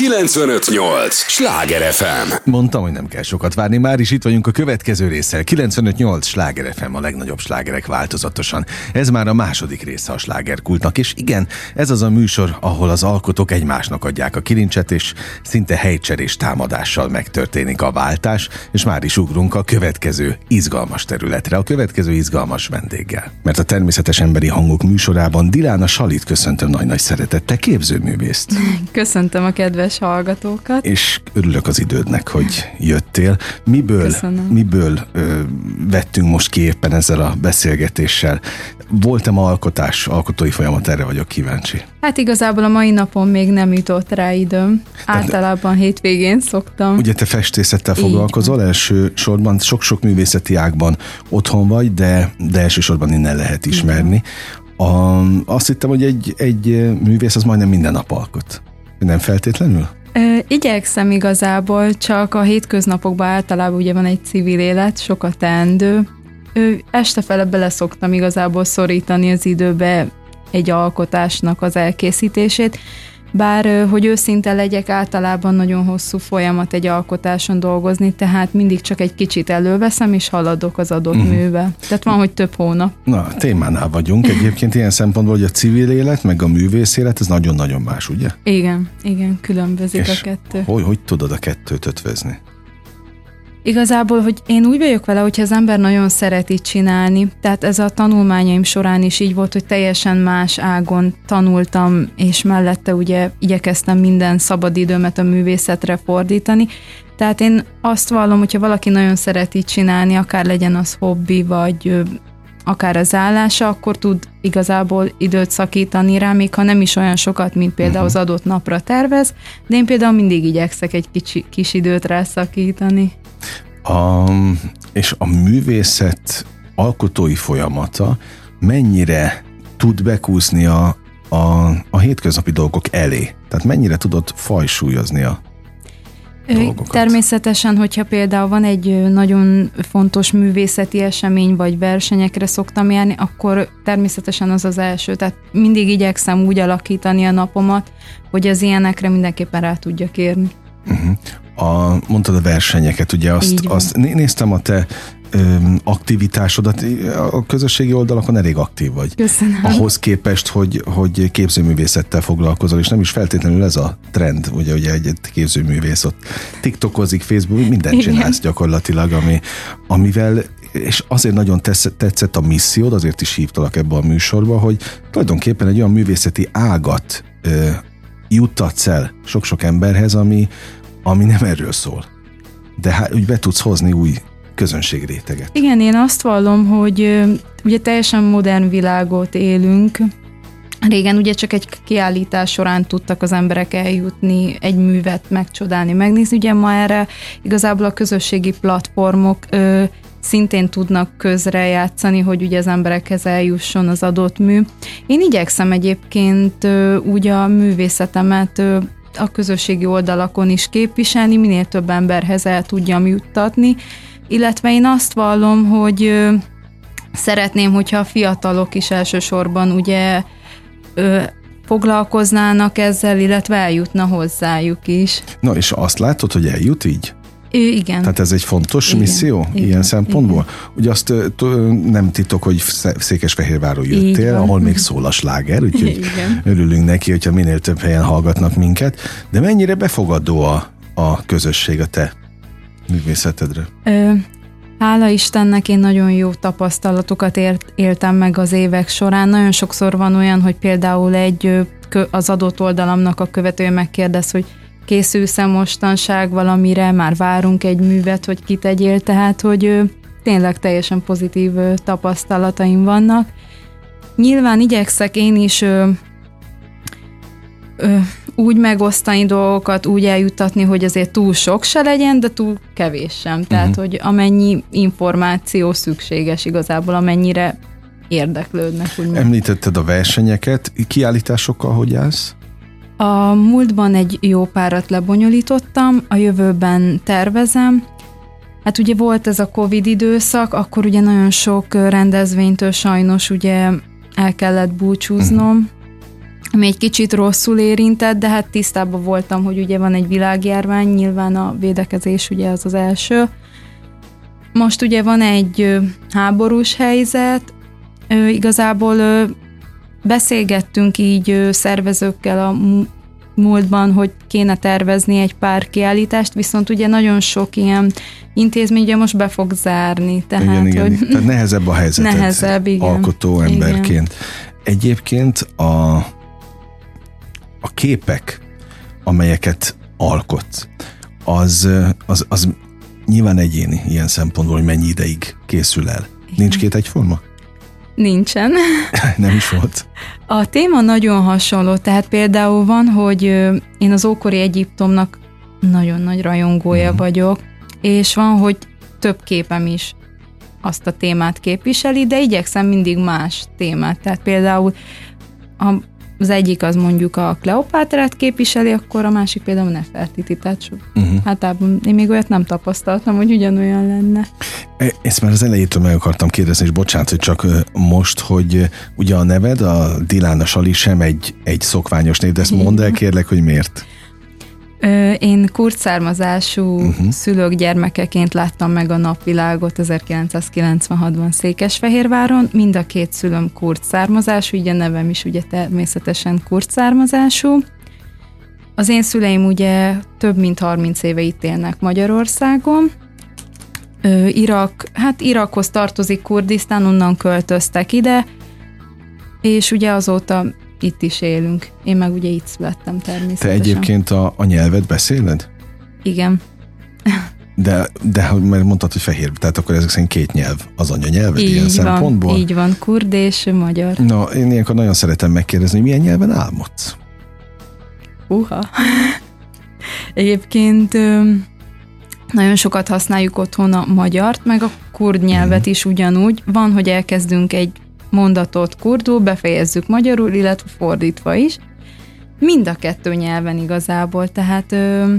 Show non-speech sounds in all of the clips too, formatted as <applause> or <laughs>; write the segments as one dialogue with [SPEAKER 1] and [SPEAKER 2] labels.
[SPEAKER 1] 958! Sláger FM!
[SPEAKER 2] Mondtam, hogy nem kell sokat várni, már is itt vagyunk a következő résszel. 958 Sláger FM, a legnagyobb slágerek változatosan. Ez már a második része a slágerkultnak, és igen, ez az a műsor, ahol az alkotók egymásnak adják a kilincset, és szinte helycserés támadással megtörténik a váltás, és már is ugrunk a következő izgalmas területre, a következő izgalmas vendéggel. Mert a természetes emberi hangok műsorában Dilána Salit köszöntöm nagy-nagy szeretettel, képzőművészt.
[SPEAKER 3] Köszöntöm a kedves hallgatókat.
[SPEAKER 2] És örülök az idődnek, hogy jöttél. Miből,
[SPEAKER 3] Köszönöm.
[SPEAKER 2] miből ö, vettünk most ki éppen ezzel a beszélgetéssel? Voltam alkotás, alkotói folyamat, erre vagyok kíváncsi.
[SPEAKER 3] Hát igazából a mai napon még nem jutott rá időm. Általában hétvégén szoktam.
[SPEAKER 2] Ugye te festészettel
[SPEAKER 3] Így
[SPEAKER 2] foglalkozol, első sorban sok-sok művészeti ágban otthon vagy, de, de elsősorban innen lehet ismerni. A, azt hittem, hogy egy, egy művész az majdnem minden nap alkot. Nem feltétlenül?
[SPEAKER 3] Ö, igyekszem igazából, csak a hétköznapokban általában ugye van egy civil élet, sokat teendő. Ö, este fele bele szoktam igazából szorítani az időbe egy alkotásnak az elkészítését, bár, hogy őszinte legyek, általában nagyon hosszú folyamat egy alkotáson dolgozni, tehát mindig csak egy kicsit előveszem, és haladok az adott uh-huh. műbe. Tehát van, hogy több hónap.
[SPEAKER 2] Na, témánál vagyunk. Egyébként ilyen szempontból, hogy a civil élet, meg a művész élet, ez nagyon-nagyon más, ugye?
[SPEAKER 3] Igen, igen, különbözik a kettő.
[SPEAKER 2] Hogy, hogy tudod a kettőt ötvezni?
[SPEAKER 3] Igazából, hogy én úgy vagyok vele, hogy az ember nagyon szereti csinálni, tehát ez a tanulmányaim során is így volt, hogy teljesen más ágon tanultam, és mellette ugye igyekeztem minden szabadidőmet a művészetre fordítani, tehát én azt vallom, hogyha valaki nagyon szereti csinálni, akár legyen az hobbi, vagy akár az állása, akkor tud igazából időt szakítani rá, még ha nem is olyan sokat, mint például az adott napra tervez, de én például mindig igyekszek egy kicsi, kis időt rá szakítani.
[SPEAKER 2] A, és a művészet alkotói folyamata mennyire tud bekúszni a, a, a hétköznapi dolgok elé? Tehát mennyire tudod fajsúlyozni a dolgokat?
[SPEAKER 3] Természetesen, hogyha például van egy nagyon fontos művészeti esemény, vagy versenyekre szoktam járni, akkor természetesen az az első. Tehát mindig igyekszem úgy alakítani a napomat, hogy az ilyenekre mindenképpen rá tudjak érni.
[SPEAKER 2] A, mondtad a versenyeket, ugye azt, azt né- néztem a te öm, aktivitásodat, a közösségi oldalakon elég aktív vagy.
[SPEAKER 3] Köszönöm.
[SPEAKER 2] Ahhoz képest, hogy, hogy képzőművészettel foglalkozol, és nem is feltétlenül ez a trend, ugye, ugye egy képzőművész ott tiktokozik, Facebook, mindent
[SPEAKER 3] Igen.
[SPEAKER 2] csinálsz gyakorlatilag, ami, amivel és azért nagyon tesz, tetszett a missziód, azért is hívtalak ebbe a műsorba, hogy tulajdonképpen egy olyan művészeti ágat ö, juttatsz el sok-sok emberhez, ami, ami nem erről szól. De hát úgy be tudsz hozni új közönségréteget.
[SPEAKER 3] Igen, én azt vallom, hogy ugye teljesen modern világot élünk. Régen ugye csak egy kiállítás során tudtak az emberek eljutni, egy művet megcsodálni, megnézni. Ugye ma erre igazából a közösségi platformok ö, szintén tudnak közrejátszani, hogy ugye az emberekhez eljusson az adott mű. Én igyekszem egyébként úgy a művészetemet a közösségi oldalakon is képviselni, minél több emberhez el tudjam juttatni, illetve én azt vallom, hogy szeretném, hogyha a fiatalok is elsősorban ugye foglalkoznának ezzel, illetve eljutna hozzájuk is.
[SPEAKER 2] Na, és azt látod, hogy eljut így?
[SPEAKER 3] Ő, igen.
[SPEAKER 2] Tehát ez egy fontos
[SPEAKER 3] Igen,
[SPEAKER 2] misszió
[SPEAKER 3] igen,
[SPEAKER 2] ilyen szempontból? Ugye azt nem titok, hogy
[SPEAKER 3] Így
[SPEAKER 2] jöttél, ahol még szól a sláger, úgyhogy <laughs>
[SPEAKER 3] Igen.
[SPEAKER 2] örülünk neki, hogyha minél több helyen hallgatnak minket. De mennyire befogadó a, a közösség a te művészetedre?
[SPEAKER 3] Ö, hála Istennek én nagyon jó tapasztalatokat ért, éltem meg az évek során. Nagyon sokszor van olyan, hogy például egy az adott oldalamnak a követője megkérdez, hogy készülsz-e mostanság valamire, már várunk egy művet, hogy kitegyél, tehát hogy tényleg teljesen pozitív tapasztalataim vannak. Nyilván igyekszek én is ö, ö, úgy megosztani dolgokat, úgy eljutatni, hogy azért túl sok se legyen, de túl kevés sem. Tehát, uh-huh. hogy amennyi információ szükséges igazából, amennyire érdeklődnek. Úgymond.
[SPEAKER 2] Említetted a versenyeket, kiállításokkal hogy állsz?
[SPEAKER 3] A múltban egy jó párat lebonyolítottam, a jövőben tervezem. Hát ugye volt ez a Covid időszak, akkor ugye nagyon sok rendezvénytől sajnos ugye el kellett búcsúznom. ami egy kicsit rosszul érintett, de hát tisztában voltam, hogy ugye van egy világjárvány, nyilván a védekezés ugye az az első. Most ugye van egy háborús helyzet, igazából beszélgettünk így szervezőkkel a múltban, hogy kéne tervezni egy pár kiállítást, viszont ugye nagyon sok ilyen intézmény ugye most be fog zárni. Tehát,
[SPEAKER 2] igen, igen.
[SPEAKER 3] Hogy
[SPEAKER 2] tehát nehezebb a helyzet.
[SPEAKER 3] Nehezebb, igen.
[SPEAKER 2] Alkotó emberként. Igen. Egyébként a, a képek, amelyeket alkot, az, az, az nyilván egyéni ilyen szempontból, hogy mennyi ideig készül el. Igen. Nincs két egyforma?
[SPEAKER 3] Nincsen. <laughs>
[SPEAKER 2] Nem is volt.
[SPEAKER 3] A téma nagyon hasonló, tehát például van, hogy én az ókori Egyiptomnak nagyon nagy rajongója uh-huh. vagyok, és van, hogy több képem is azt a témát képviseli, de igyekszem mindig más témát. Tehát például a az egyik az mondjuk a Kleopátrát képviseli, akkor a másik például a Nefertiti. Tehát uh-huh. hát én még olyat nem tapasztaltam, hogy ugyanolyan lenne.
[SPEAKER 2] E, ezt már az elejétől meg akartam kérdezni, és bocsánat, hogy csak most, hogy ugye a neved, a Dilána Sali sem egy, egy szokványos név, de ezt mondd el kérlek, hogy miért.
[SPEAKER 3] Én kurt származású uh-huh. szülők gyermekeként láttam meg a napvilágot 1996-ban Székesfehérváron. Mind a két szülőm kurt származású, így a nevem is ugye természetesen kurt származású. Az én szüleim ugye több mint 30 éve itt élnek Magyarországon. Irak, hát Irakhoz tartozik Kurdisztán, onnan költöztek ide, és ugye azóta itt is élünk. Én meg ugye itt születtem természetesen.
[SPEAKER 2] Te egyébként a, a nyelvet beszéled?
[SPEAKER 3] Igen.
[SPEAKER 2] De, de mert mondtad, hogy fehér, tehát akkor ezek szerint két nyelv az anyanyelved
[SPEAKER 3] így
[SPEAKER 2] ilyen
[SPEAKER 3] van,
[SPEAKER 2] szempontból?
[SPEAKER 3] Így van, kurd és magyar.
[SPEAKER 2] Na, én ilyenkor nagyon szeretem megkérdezni, hogy milyen nyelven álmodsz?
[SPEAKER 3] Uha. Egyébként nagyon sokat használjuk otthon a magyart, meg a kurd nyelvet mm. is ugyanúgy. Van, hogy elkezdünk egy mondatot kurdul, befejezzük magyarul, illetve fordítva is. Mind a kettő nyelven igazából, tehát ö,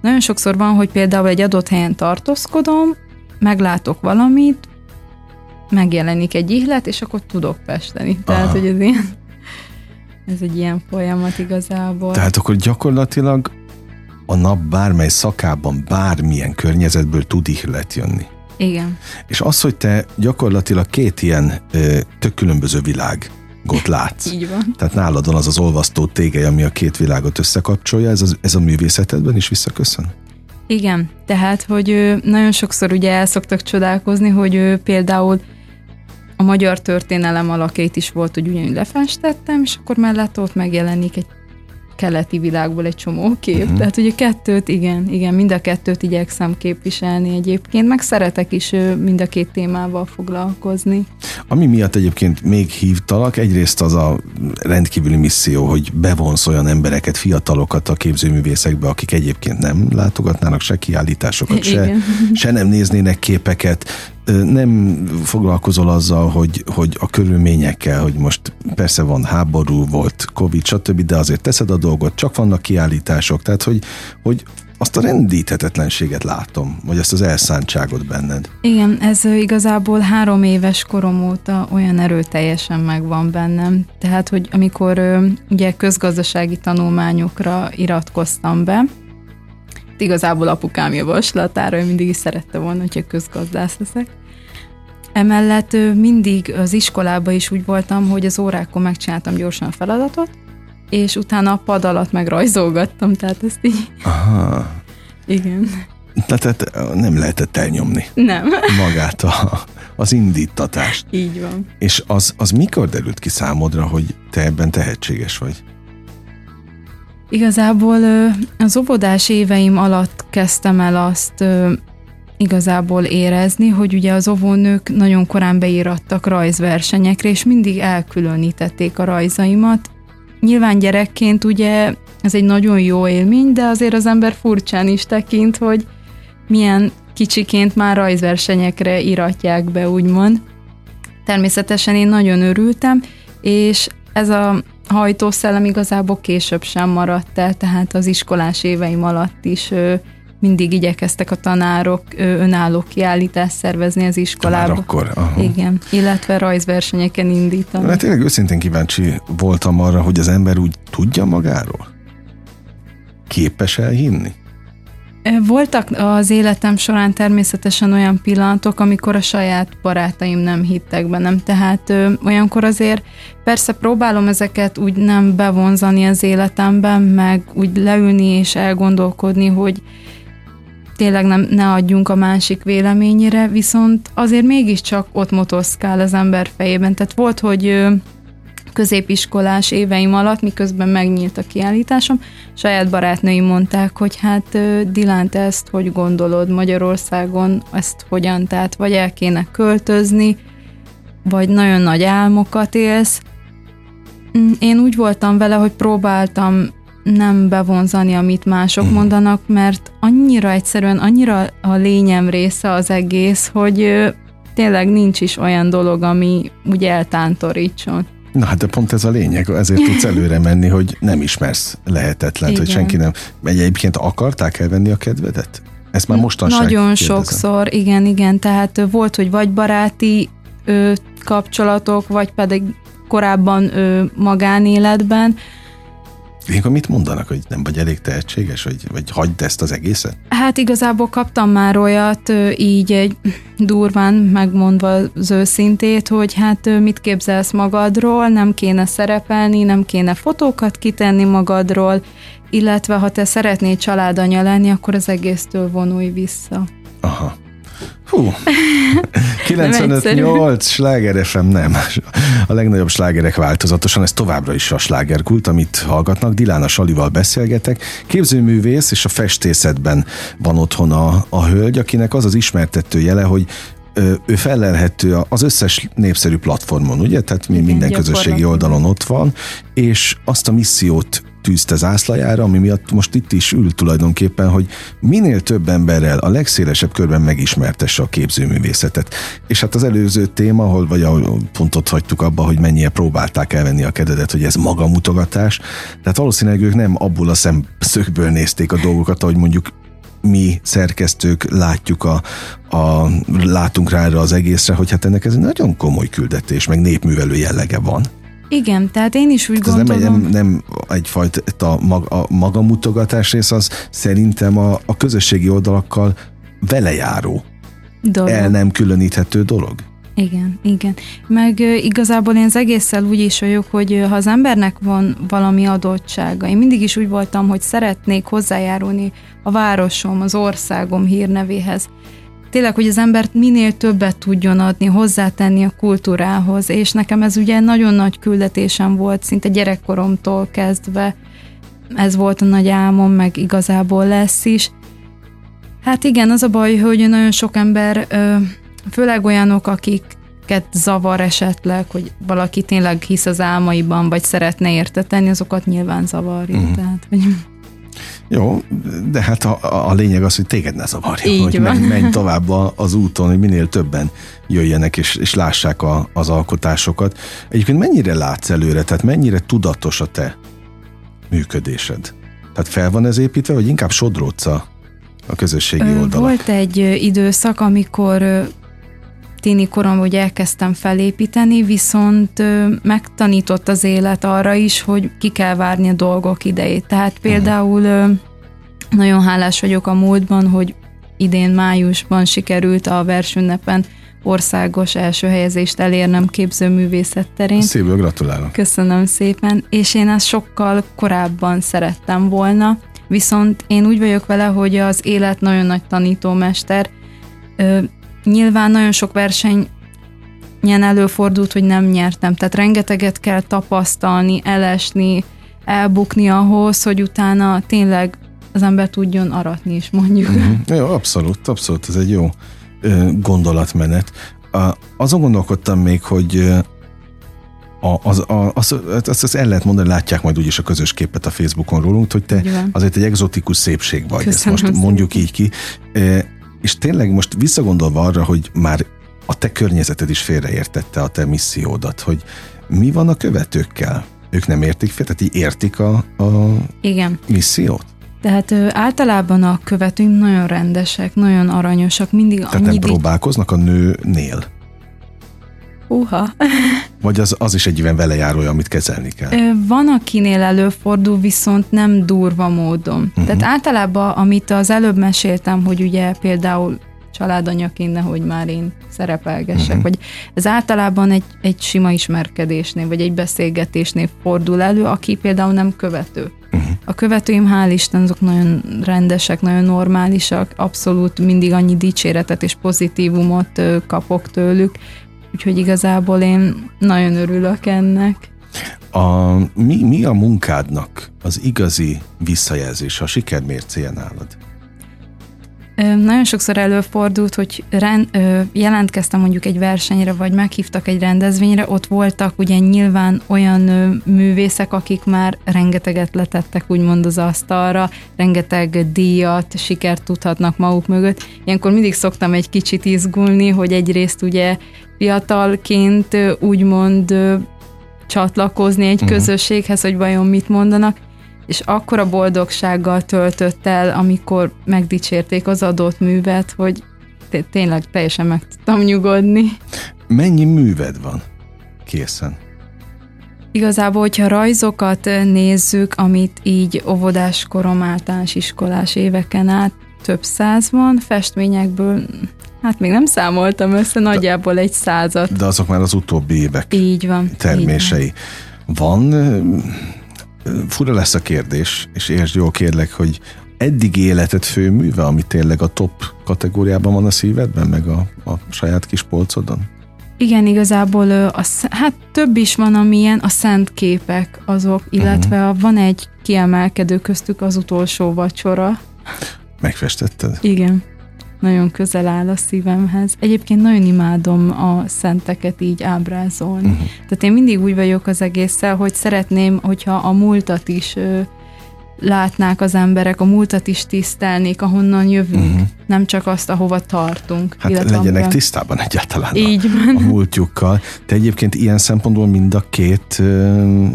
[SPEAKER 3] nagyon sokszor van, hogy például egy adott helyen tartózkodom, meglátok valamit, megjelenik egy ihlet, és akkor tudok festeni. Tehát, Aha. hogy ez ilyen, ez egy ilyen folyamat igazából.
[SPEAKER 2] Tehát akkor gyakorlatilag a nap bármely szakában, bármilyen környezetből tud ihlet jönni.
[SPEAKER 3] Igen.
[SPEAKER 2] És az, hogy te gyakorlatilag két ilyen ö, tök különböző világ világot látsz. <laughs>
[SPEAKER 3] Így van.
[SPEAKER 2] Tehát nálad van az az olvasztó tégely, ami a két világot összekapcsolja, ez, az, ez a művészetedben is visszaköszön?
[SPEAKER 3] Igen, tehát, hogy nagyon sokszor ugye el szoktak csodálkozni, hogy például a magyar történelem alakét is volt, hogy ugyanúgy lefestettem, és akkor mellett ott megjelenik egy keleti világból egy csomó kép. Uh-huh. Tehát ugye kettőt, igen, igen, mind a kettőt igyekszem képviselni egyébként, meg szeretek is mind a két témával foglalkozni.
[SPEAKER 2] Ami miatt egyébként még hívtalak, egyrészt az a rendkívüli misszió, hogy bevonsz olyan embereket, fiatalokat a képzőművészekbe, akik egyébként nem látogatnának se kiállításokat, se, se nem néznének képeket, nem foglalkozol azzal, hogy, hogy a körülményekkel, hogy most persze van háború, volt Covid, stb., de azért teszed a dolgot, csak vannak kiállítások, tehát hogy, hogy azt a rendíthetetlenséget látom, vagy azt az elszántságot benned.
[SPEAKER 3] Igen, ez igazából három éves korom óta olyan erőteljesen megvan bennem. Tehát, hogy amikor ugye közgazdasági tanulmányokra iratkoztam be, igazából apukám javaslatára, ő mindig is szerette volna, hogyha közgazdász leszek. Emellett mindig az iskolában is úgy voltam, hogy az órákon megcsináltam gyorsan a feladatot, és utána a pad alatt megrajzolgattam, tehát ezt így...
[SPEAKER 2] Aha.
[SPEAKER 3] Igen.
[SPEAKER 2] Tehát nem lehetett elnyomni.
[SPEAKER 3] Nem. <laughs>
[SPEAKER 2] Magát a, az indítatást.
[SPEAKER 3] Így van.
[SPEAKER 2] És az, az mikor derült ki számodra, hogy te ebben tehetséges vagy?
[SPEAKER 3] Igazából az óvodás éveim alatt kezdtem el azt igazából érezni, hogy ugye az óvónők nagyon korán beírattak rajzversenyekre, és mindig elkülönítették a rajzaimat. Nyilván gyerekként ugye ez egy nagyon jó élmény, de azért az ember furcsán is tekint, hogy milyen kicsiként már rajzversenyekre iratják be, úgymond. Természetesen én nagyon örültem, és ez a hajtószellem igazából később sem maradt el, tehát az iskolás éveim alatt is mindig igyekeztek a tanárok önálló kiállítást szervezni az iskolában. Már
[SPEAKER 2] akkor? Aha.
[SPEAKER 3] Igen, illetve rajzversenyeken indítani.
[SPEAKER 2] Hát tényleg őszintén kíváncsi voltam arra, hogy az ember úgy tudja magáról? Képes elhinni?
[SPEAKER 3] Voltak az életem során természetesen olyan pillanatok, amikor a saját barátaim nem hittek bennem, tehát ö, olyankor azért persze próbálom ezeket úgy nem bevonzani az életemben, meg úgy leülni és elgondolkodni, hogy tényleg nem, ne adjunk a másik véleményére, viszont azért mégiscsak ott motoszkál az ember fejében. Tehát volt, hogy középiskolás éveim alatt, miközben megnyílt a kiállításom, saját barátnőim mondták, hogy hát Dilán, te ezt hogy gondolod Magyarországon, ezt hogyan, tehát vagy el kéne költözni, vagy nagyon nagy álmokat élsz. Mm, én úgy voltam vele, hogy próbáltam nem bevonzani, amit mások mhm. mondanak, mert annyira egyszerűen, annyira a lényem része az egész, hogy tényleg nincs is olyan dolog, ami úgy eltántorítson.
[SPEAKER 2] Na hát de pont ez a lényeg, ezért tudsz előre menni, hogy nem ismersz lehetetlen, hogy senki nem. Egyébként akarták elvenni a kedvedet? Ezt már mostanság
[SPEAKER 3] Nagyon kérdezem. sokszor, igen, igen, tehát volt, hogy vagy baráti ö, kapcsolatok, vagy pedig korábban ö, magánéletben,
[SPEAKER 2] Ilyenkor mit mondanak, hogy nem vagy elég tehetséges, vagy, vagy hagyd ezt az egészet?
[SPEAKER 3] Hát igazából kaptam már olyat, így egy durván megmondva az őszintét, hogy hát mit képzelsz magadról, nem kéne szerepelni, nem kéne fotókat kitenni magadról, illetve ha te szeretnél családanya lenni, akkor az egésztől vonulj vissza.
[SPEAKER 2] Aha. Hú, 95-8 sláger FM nem. A legnagyobb slágerek változatosan, ez továbbra is a slágerkult, amit hallgatnak. Dilána Salival beszélgetek. Képzőművész és a festészetben van otthon a, a hölgy, akinek az az ismertető jele, hogy ő felelhető az összes népszerű platformon, ugye? Tehát mi minden közösségi oldalon ott van, és azt a missziót tűzte zászlajára, ami miatt most itt is ül tulajdonképpen, hogy minél több emberrel a legszélesebb körben megismertesse a képzőművészetet. És hát az előző téma, ahol vagy ahol pontot hagytuk abba, hogy mennyire próbálták elvenni a kededet, hogy ez magamutogatás. Tehát valószínűleg ők nem abból a szemszögből nézték a dolgokat, ahogy mondjuk mi szerkesztők látjuk a, a, látunk rá erre az egészre, hogy hát ennek ez egy nagyon komoly küldetés, meg népművelő jellege van.
[SPEAKER 3] Igen, tehát én is úgy
[SPEAKER 2] ez
[SPEAKER 3] gondolom.
[SPEAKER 2] Nem, nem, nem egyfajta a, mag, a magamutogatás rész, az szerintem a, a közösségi oldalakkal velejáró, dolog. el nem különíthető dolog.
[SPEAKER 3] Igen, igen. Meg igazából én az egésszel úgy is vagyok, hogy ha az embernek van valami adottsága, én mindig is úgy voltam, hogy szeretnék hozzájárulni a városom, az országom hírnevéhez, tényleg, hogy az embert minél többet tudjon adni, hozzátenni a kultúrához, és nekem ez ugye nagyon nagy küldetésem volt, szinte gyerekkoromtól kezdve, ez volt a nagy álmom, meg igazából lesz is. Hát igen, az a baj, hogy nagyon sok ember, főleg olyanok, akiket zavar esetleg, hogy valaki tényleg hisz az álmaiban, vagy szeretne érteteni, azokat nyilván zavarja. Mm. Tehát, hogy
[SPEAKER 2] jó, de hát a, a lényeg az, hogy téged ne zavarja, Így hogy menj, menj tovább az úton, hogy minél többen jöjjenek és, és lássák a, az alkotásokat. Egyébként mennyire látsz előre, tehát mennyire tudatos a te működésed? Tehát fel van ez építve, vagy inkább sodródsz a, a közösségi oldalak?
[SPEAKER 3] Volt egy időszak, amikor tini korom, hogy elkezdtem felépíteni, viszont megtanított az élet arra is, hogy ki kell várni a dolgok idejét. Tehát például nagyon hálás vagyok a múltban, hogy idén májusban sikerült a versünnepen országos első helyezést elérnem képzőművészet terén.
[SPEAKER 2] Szívből gratulálok.
[SPEAKER 3] Köszönöm szépen, és én ezt sokkal korábban szerettem volna, viszont én úgy vagyok vele, hogy az élet nagyon nagy tanítómester, Nyilván nagyon sok verseny ilyen előfordult, hogy nem nyertem, tehát rengeteget kell tapasztalni, elesni, elbukni ahhoz, hogy utána tényleg az ember tudjon aratni is, mondjuk. Mm-hmm.
[SPEAKER 2] Jó, abszolút, abszolút, ez egy jó ö, gondolatmenet. A, azon gondolkodtam még, hogy a, az, a, az, azt, azt el lehet mondani, látják majd úgyis a közös képet a Facebookon rólunk, hogy te azért egy exotikus szépség vagy, Köszönöm ezt most mondjuk így ki. És tényleg most visszagondolva arra, hogy már a te környezeted is félreértette a te missziódat, hogy mi van a követőkkel? Ők nem értik fel, tehát így értik a, a
[SPEAKER 3] Igen.
[SPEAKER 2] missziót?
[SPEAKER 3] Tehát ö, általában a követőim nagyon rendesek, nagyon aranyosak, mindig
[SPEAKER 2] Tehát nem
[SPEAKER 3] annyit...
[SPEAKER 2] próbálkoznak a nőnél?
[SPEAKER 3] Uha.
[SPEAKER 2] Vagy az, az is egy ilyen velejárója, amit kezelni kell?
[SPEAKER 3] Ö, Van, akinél előfordul, viszont nem durva módon. Uh-huh. Tehát általában, amit az előbb meséltem, hogy ugye például családanyaként nehogy már én szerepelgessek, uh-huh. vagy ez általában egy, egy sima ismerkedésnél, vagy egy beszélgetésnél fordul elő, aki például nem követő. Uh-huh. A követőim, hál' Isten, azok nagyon rendesek, nagyon normálisak, abszolút mindig annyi dicséretet és pozitívumot kapok tőlük, úgyhogy igazából én nagyon örülök ennek.
[SPEAKER 2] A, mi, mi a munkádnak az igazi visszajelzése, a sikermércéje nálad?
[SPEAKER 3] Nagyon sokszor előfordult, hogy rend, jelentkeztem mondjuk egy versenyre, vagy meghívtak egy rendezvényre, ott voltak ugye nyilván olyan művészek, akik már rengeteget letettek úgymond az asztalra, rengeteg díjat, sikert tudhatnak maguk mögött. Ilyenkor mindig szoktam egy kicsit izgulni, hogy egyrészt ugye fiatalként úgymond csatlakozni egy
[SPEAKER 2] Mhm.
[SPEAKER 3] közösséghez, hogy vajon mit mondanak, és akkora boldogsággal töltött el, amikor megdicsérték az adott művet, hogy té- tényleg teljesen meg tudtam nyugodni.
[SPEAKER 2] Mennyi műved van készen?
[SPEAKER 3] Igazából, hogyha rajzokat nézzük, amit így óvodás korom általános iskolás éveken át több száz van, festményekből, hát még nem számoltam össze, nagyjából egy százat.
[SPEAKER 2] De azok már az utóbbi évek
[SPEAKER 3] Így van. így
[SPEAKER 2] termései. Van, ö, ö, fura lesz a kérdés, és értsd jól kérlek, hogy eddig életed főműve, ami tényleg a top kategóriában van a szívedben, meg a, a saját kis polcodon?
[SPEAKER 3] Igen, igazából a, hát több is van, amilyen a szent képek azok, illetve uh-huh. van egy kiemelkedő köztük az utolsó vacsora.
[SPEAKER 2] Megfestetted?
[SPEAKER 3] Igen, nagyon közel áll a szívemhez. Egyébként nagyon imádom a szenteket így ábrázolni. Uh-huh. Tehát én mindig úgy vagyok az egésszel, hogy szeretném, hogyha a múltat is látnák az emberek, a múltat is tisztelnék, ahonnan jövünk, uh-huh. nem csak azt, ahova tartunk.
[SPEAKER 2] Hát
[SPEAKER 3] illetve
[SPEAKER 2] legyenek
[SPEAKER 3] amivel-
[SPEAKER 2] tisztában egyáltalán a,
[SPEAKER 3] Így van.
[SPEAKER 2] a múltjukkal. Te egyébként ilyen szempontból mind a két ö,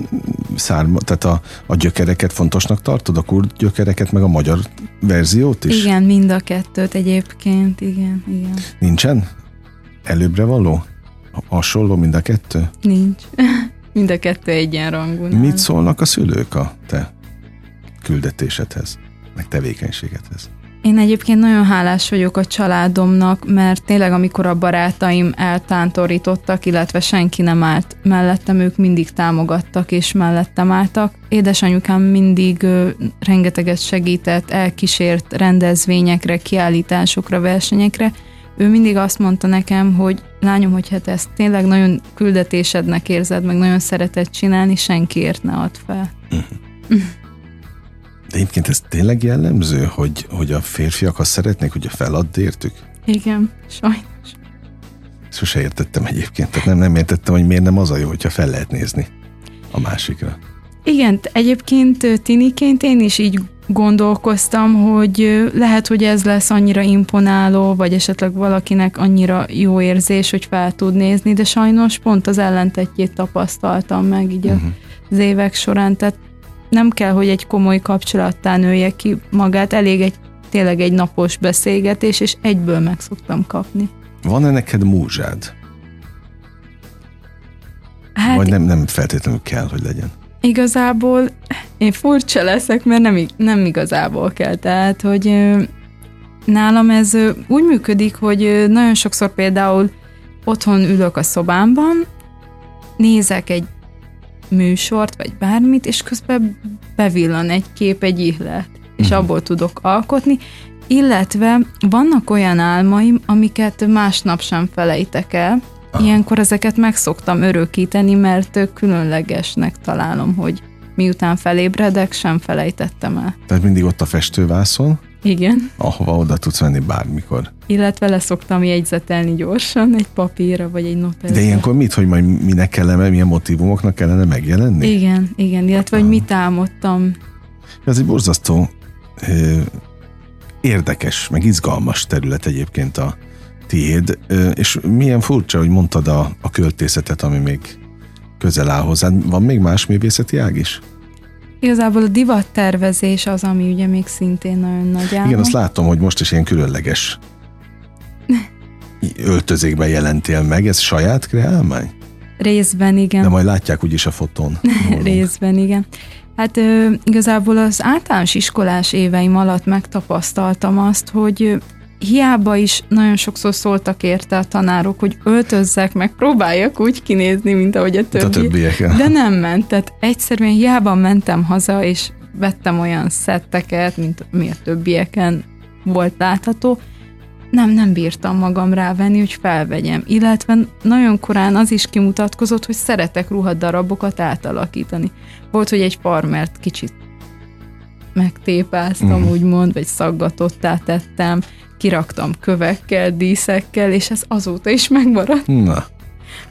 [SPEAKER 2] szárma, tehát a, a gyökereket fontosnak tartod, a kurd gyökereket, meg a magyar verziót is?
[SPEAKER 3] Igen, mind a kettőt egyébként, igen, igen.
[SPEAKER 2] Nincsen? Előbbre való? Hasonló mind a kettő?
[SPEAKER 3] Nincs. <laughs> Mind a kettő egyenrangú.
[SPEAKER 2] Mit szólnak a szülők a te küldetésedhez, meg tevékenységedhez?
[SPEAKER 3] Én egyébként nagyon hálás vagyok a családomnak, mert tényleg amikor a barátaim eltántorítottak, illetve senki nem állt mellettem, ők mindig támogattak és mellettem álltak. Édesanyukám mindig ö, rengeteget segített, elkísért rendezvényekre, kiállításokra, versenyekre. Ő mindig azt mondta nekem, hogy lányom, hogy hát ezt tényleg nagyon küldetésednek érzed, meg nagyon szereted csinálni, senkiért ne add fel.
[SPEAKER 2] De egyébként ez tényleg jellemző, hogy, hogy a férfiak azt szeretnék, hogy a feladd értük?
[SPEAKER 3] Igen, sajnos.
[SPEAKER 2] Sose értettem egyébként, tehát nem, nem értettem, hogy miért nem az a jó, hogyha fel lehet nézni a másikra.
[SPEAKER 3] Igen, egyébként tiniként én is így gondolkoztam, hogy lehet, hogy ez lesz annyira imponáló, vagy esetleg valakinek annyira jó érzés, hogy fel tud nézni, de sajnos pont az ellentetjét tapasztaltam meg így
[SPEAKER 2] Uh-huh.
[SPEAKER 3] az évek során, tehát nem kell, hogy egy komoly kapcsolattá nője ki magát, elég egy tényleg egy napos beszélgetés, és egyből meg szoktam kapni.
[SPEAKER 2] Van-e neked múzsád?
[SPEAKER 3] Hát
[SPEAKER 2] Vagy nem, nem feltétlenül kell, hogy legyen?
[SPEAKER 3] Igazából én furcsa leszek, mert nem, nem igazából kell. Tehát, hogy nálam ez úgy működik, hogy nagyon sokszor például otthon ülök a szobámban, nézek egy műsort, vagy bármit, és közben bevillan egy kép, egy ihlet, és
[SPEAKER 2] Mhm.
[SPEAKER 3] abból tudok alkotni, illetve vannak olyan álmaim, amiket másnap sem felejtek el, Ilyenkor ezeket meg szoktam örökíteni, mert különlegesnek találom, hogy miután felébredek, sem felejtettem el.
[SPEAKER 2] Tehát mindig ott a festővászon,
[SPEAKER 3] Igen.
[SPEAKER 2] ahova oda tudsz menni bármikor.
[SPEAKER 3] Illetve le szoktam jegyzetelni gyorsan egy papírra, vagy egy notezre.
[SPEAKER 2] De ilyenkor mit, hogy majd minek kellene, milyen motivumoknak kellene megjelenni?
[SPEAKER 3] Igen, igen, illetve hogy mit álmodtam.
[SPEAKER 2] Ez egy borzasztó érdekes, meg izgalmas terület egyébként a tiéd, és milyen furcsa, hogy mondtad a, a költészetet, ami még közel áll hozzád. Van még más művészeti ág is?
[SPEAKER 3] Igazából a divattervezés az, ami ugye még szintén nagyon nagy álom.
[SPEAKER 2] Igen, azt látom, hogy most is ilyen különleges öltözékben jelentél meg. Ez saját kreálmány?
[SPEAKER 3] Részben igen.
[SPEAKER 2] De majd látják úgyis a fotón. <laughs>
[SPEAKER 3] Részben igen. Hát ö, igazából az általános iskolás éveim alatt megtapasztaltam azt, hogy hiába is nagyon sokszor szóltak érte a tanárok, hogy öltözzek, meg próbáljak úgy kinézni, mint ahogy a, többi,
[SPEAKER 2] a többiek.
[SPEAKER 3] De nem ment, tehát egyszerűen hiába mentem haza, és vettem olyan szetteket, mint mi a többieken volt látható, nem, nem bírtam magam rávenni, hogy felvegyem. Illetve nagyon korán az is kimutatkozott, hogy szeretek ruhadarabokat átalakítani. Volt, hogy egy farmert kicsit megtépáztam, mm. úgymond, vagy szaggatottá tettem, kiraktam kövekkel, díszekkel, és ez azóta is megmaradt.
[SPEAKER 2] Na.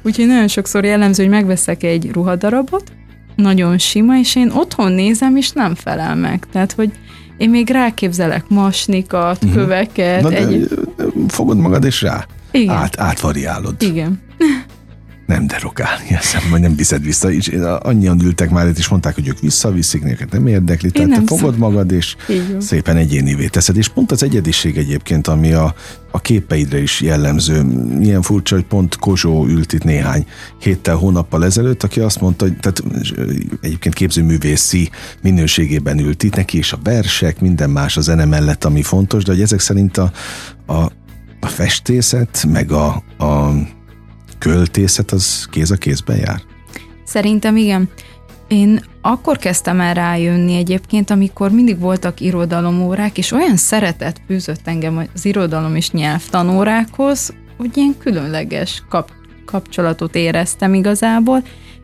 [SPEAKER 3] Úgyhogy nagyon sokszor jellemző, hogy megveszek egy ruhadarabot, nagyon sima, és én otthon nézem, és nem felel meg. Tehát, hogy én még ráképzelek masnikat, uh-huh. köveket.
[SPEAKER 2] Na, egy... Fogod magad és rá. Igen. Át, átvariálod.
[SPEAKER 3] Igen.
[SPEAKER 2] Nem derogálni, eszem, vagy nem viszed vissza. És annyian ültek már itt, és mondták, hogy ők visszaviszik, neked nem érdekli, tehát nem te fogod szó. magad, és szépen egyénivé teszed. És pont az egyediség egyébként, ami a, a képeidre is jellemző. Milyen furcsa, hogy pont Kozsó ült itt néhány héttel, hónappal ezelőtt, aki azt mondta, hogy tehát egyébként képzőművészi minőségében ült itt, neki és a versek, minden más a zene mellett, ami fontos, de hogy ezek szerint a, a, a festészet, meg a, a költészet az kéz a kézben jár?
[SPEAKER 3] Szerintem igen. Én akkor kezdtem el rájönni egyébként, amikor mindig voltak irodalomórák, és olyan szeretet fűzött engem az irodalom és nyelvtanórákhoz, hogy ilyen különleges kap- kapcsolatot éreztem igazából,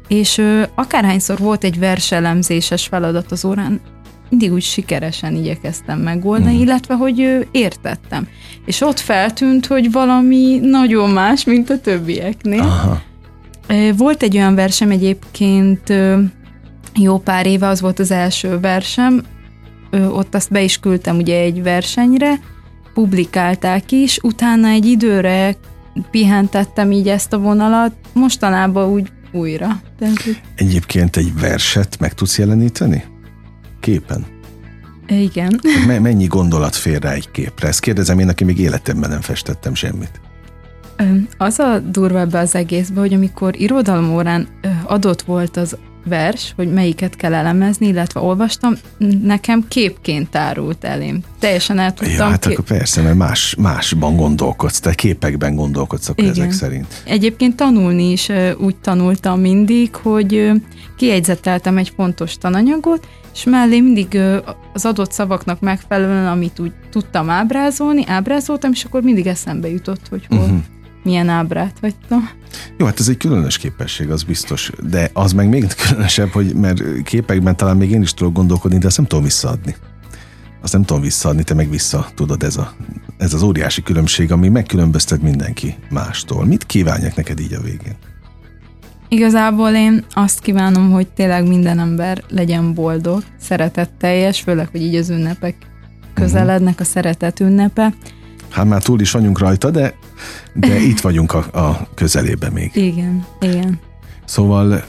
[SPEAKER 3] és ö, akárhányszor volt egy verselemzéses feladat az órán, mindig úgy sikeresen igyekeztem megoldani, hmm. illetve hogy értettem. És ott feltűnt, hogy valami nagyon más, mint a többieknél. Aha. Volt egy olyan versem egyébként jó pár éve, az volt az első versem, ott azt be is küldtem ugye egy versenyre, publikálták is, utána egy időre pihentettem így ezt a vonalat, mostanában úgy újra.
[SPEAKER 2] Tehát, Egyébként egy verset meg tudsz jeleníteni? Képen?
[SPEAKER 3] Igen.
[SPEAKER 2] Mennyi gondolat fér rá egy képre? Ezt kérdezem én, aki még életemben nem festettem semmit.
[SPEAKER 3] Az a durva ebbe az egészbe, hogy amikor irodalomórán adott volt az vers, hogy melyiket kell elemezni, illetve olvastam, nekem képként tárult elém. Teljesen el tudtam. Ja,
[SPEAKER 2] hát kép... akkor persze, mert más, másban gondolkodsz, te képekben gondolkodsz akkor Igen. ezek szerint.
[SPEAKER 3] Egyébként tanulni is úgy tanultam mindig, hogy kiegyzeteltem egy fontos tananyagot, és mellé mindig az adott szavaknak megfelelően, amit úgy tudtam ábrázolni, ábrázoltam, és akkor mindig eszembe jutott, hogy hol. Uh-huh milyen ábrát hagytam.
[SPEAKER 2] Jó, hát ez egy különös képesség, az biztos. De az meg még különösebb, hogy mert képekben talán még én is tudok gondolkodni, de azt nem tudom visszaadni. Azt nem tudom visszaadni, te meg vissza tudod, ez, a, ez az óriási különbség, ami megkülönböztet mindenki mástól. Mit kívánjak neked így a végén?
[SPEAKER 3] Igazából én azt kívánom, hogy tényleg minden ember legyen boldog, szeretetteljes, főleg, hogy így az ünnepek közelednek, a szeretet ünnepe,
[SPEAKER 2] Hát már túl is vagyunk rajta, de, de <laughs> itt vagyunk a, a közelébe még.
[SPEAKER 3] Igen, igen.
[SPEAKER 2] Szóval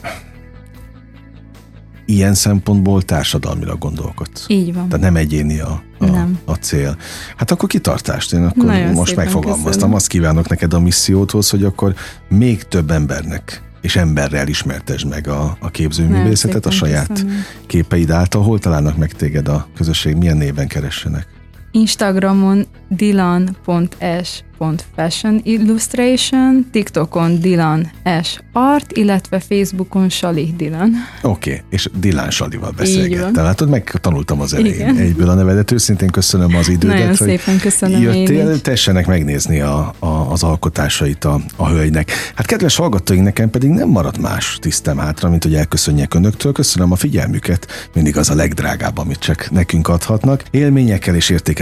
[SPEAKER 2] ilyen szempontból társadalmira gondolkodsz.
[SPEAKER 3] Így van.
[SPEAKER 2] Tehát nem egyéni a, a, nem. a cél. Hát akkor kitartást, én akkor Nagyon most megfogalmaztam. Köszönöm. Azt kívánok neked a misszióthoz, hogy akkor még több embernek és emberrel ismertesd meg a, a képzőművészetet a saját köszönöm. képeid által. Hol találnak meg téged a közösség? Milyen néven keressenek?
[SPEAKER 3] Instagramon dylan.s.fashion illustration, TikTokon Dylan S. Art, illetve Facebookon Sali Dylan.
[SPEAKER 2] Oké, okay, és Dylan Salival beszélgettem. Látod, megtanultam az elején Igen. egyből a nevedet. Őszintén köszönöm az idődet.
[SPEAKER 3] Nagyon hogy szépen köszönöm
[SPEAKER 2] jöttél, tessenek megnézni a, a, az alkotásait a, a hölgynek. Hát kedves hallgatóink, nekem pedig nem maradt más tisztem hátra, mint hogy elköszönjek önöktől. Köszönöm a figyelmüket, mindig az a legdrágább, amit csak nekünk adhatnak. Élményekkel és értékekkel